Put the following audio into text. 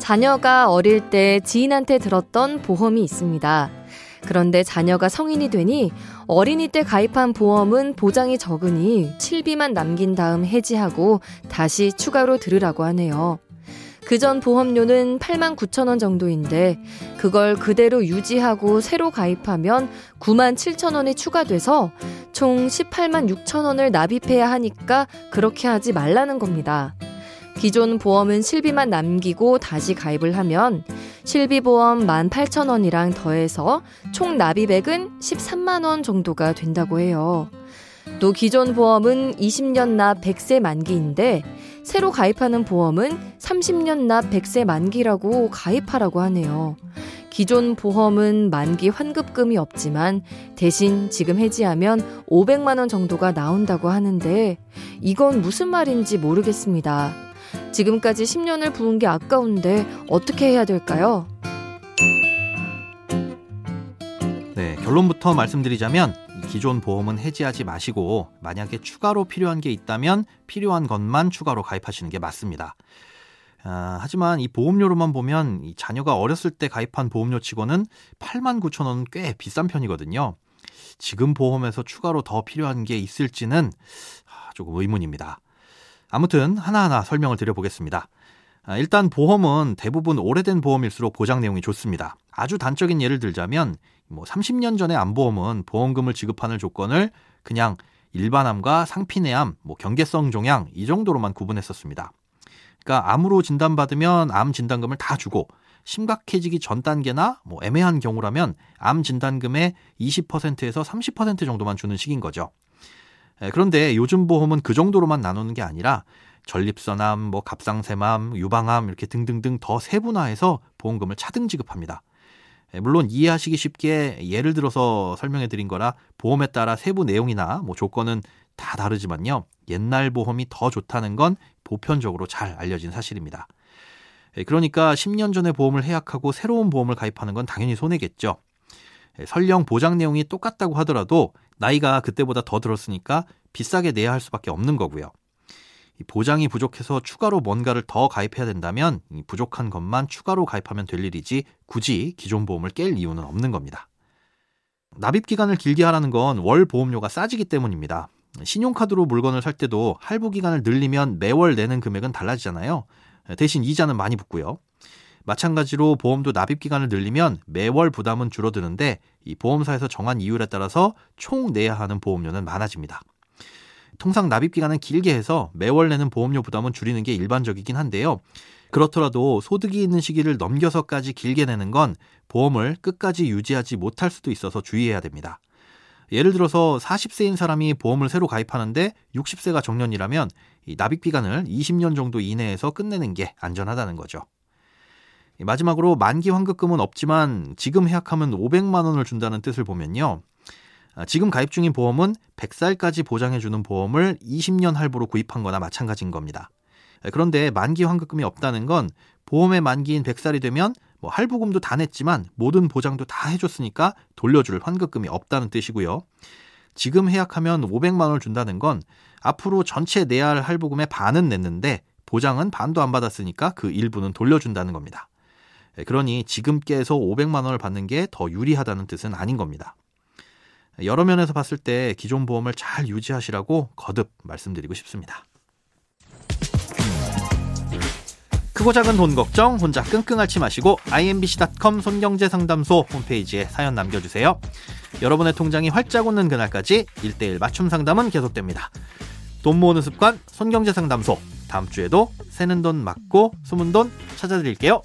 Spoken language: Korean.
자녀가 어릴 때 지인한테 들었던 보험이 있습니다. 그런데 자녀가 성인이 되니 어린이 때 가입한 보험은 보장이 적으니 실비만 남긴 다음 해지하고 다시 추가로 들으라고 하네요. 그 전 보험료는 8만 9천 원 정도인데 그걸 그대로 유지하고 새로 가입하면 9만 7천 원이 추가돼서 총 18만 6천 원을 납입해야 하니까 그렇게 하지 말라는 겁니다. 기존 보험은 실비만 남기고 다시 가입을 하면 실비보험 18,000원이랑 더해서 총 납입액은 13만원 정도가 된다고 해요. 또 기존 보험은 20년 납 100세 만기인데 새로 가입하는 보험은 30년 납 100세 만기라고 가입하라고 하네요. 기존 보험은 만기 환급금이 없지만 대신 지금 해지하면 500만 원 정도가 나온다고 하는데 이건 무슨 말인지 모르겠습니다. 지금까지 10년을 부은 게 아까운데 어떻게 해야 될까요? 네, 결론부터 말씀드리자면 기존 보험은 해지하지 마시고 만약에 추가로 필요한 게 있다면 필요한 것만 추가로 가입하시는 게 맞습니다. 아, 하지만 이 보험료로만 보면 이 자녀가 어렸을 때 가입한 보험료치고는 8만 9천 원은 꽤 비싼 편이거든요. 지금 보험에서 추가로 더 필요한 게 있을지는 아, 조금 의문입니다. 아무튼 하나하나 설명을 드려보겠습니다. 아, 일단 보험은 대부분 오래된 보험일수록 보장 내용이 좋습니다. 아주 단적인 예를 들자면 뭐 30년 전의 암보험은 보험금을 지급하는 조건을 그냥 일반암과 상피내암, 뭐 경계성 종양 이 정도로만 구분했었습니다. 그러니까 암으로 진단받으면 암 진단금을 다 주고 심각해지기 전 단계나 뭐 애매한 경우라면 암 진단금의 20%에서 30% 정도만 주는 식인 거죠. 예, 그런데 요즘 보험은 그 정도로만 나누는 게 아니라 전립선암, 뭐 갑상샘암, 유방암 이렇게 등등등 더 세분화해서 보험금을 차등 지급합니다. 예, 물론 이해하시기 쉽게 예를 들어서 설명해 드린 거라 보험에 따라 세부 내용이나 뭐 조건은 다 다르지만요. 옛날 보험이 더 좋다는 건 보편적으로 잘 알려진 사실입니다. 예, 그러니까 10년 전에 보험을 해약하고 새로운 보험을 가입하는 건 당연히 손해겠죠. 설령 보장 내용이 똑같다고 하더라도 나이가 그때보다 더 들었으니까 비싸게 내야 할 수밖에 없는 거고요. 보장이 부족해서 추가로 뭔가를 더 가입해야 된다면 부족한 것만 추가로 가입하면 될 일이지 굳이 기존 보험을 깰 이유는 없는 겁니다. 납입 기간을 길게 하라는 건 월 보험료가 싸지기 때문입니다. 신용카드로 물건을 살 때도 할부 기간을 늘리면 매월 내는 금액은 달라지잖아요. 대신 이자는 많이 붙고요. 마찬가지로 보험도 납입 기간을 늘리면 매월 부담은 줄어드는데 이 보험사에서 정한 이율에 따라서 총 내야 하는 보험료는 많아집니다. 통상 납입 기간은 길게 해서 매월 내는 보험료 부담은 줄이는 게 일반적이긴 한데요. 그렇더라도 소득이 있는 시기를 넘겨서까지 길게 내는 건 보험을 끝까지 유지하지 못할 수도 있어서 주의해야 됩니다. 예를 들어서 40세인 사람이 보험을 새로 가입하는데 60세가 정년이라면 이 납입 기간을 20년 정도 이내에서 끝내는 게 안전하다는 거죠. 마지막으로 만기 환급금은 없지만 지금 해약하면 500만 원을 준다는 뜻을 보면요. 아, 지금 가입 중인 보험은 100살까지 보장해주는 보험을 20년 할부로 구입한 거나 마찬가지인 겁니다. 그런데 만기 환급금이 없다는 건 보험의 만기인 100살이 되면 뭐 할부금도 다 냈지만 모든 보장도 다 해줬으니까 돌려줄 환급금이 없다는 뜻이고요. 지금 해약하면 500만 원을 준다는 건 앞으로 전체 내야 할 할부금의 반은 냈는데 보장은 반도 안 받았으니까 그 일부는 돌려준다는 겁니다. 그러니 지금 깨서 500만 원을 받는 게 더 유리하다는 뜻은 아닌 겁니다. 여러 면에서 봤을 때 기존 보험을 잘 유지하시라고 거듭 말씀드리고 싶습니다. 크고 작은 돈 걱정 혼자 끙끙 앓지 마시고 imbc.com 손경제상담소 홈페이지에 사연 남겨주세요. 여러분의 통장이 활짝 웃는 그날까지 1대1 맞춤 상담은 계속됩니다. 돈 모으는 습관 손경제상담소 다음 주에도 새는 돈 맞고 숨은 돈 찾아드릴게요.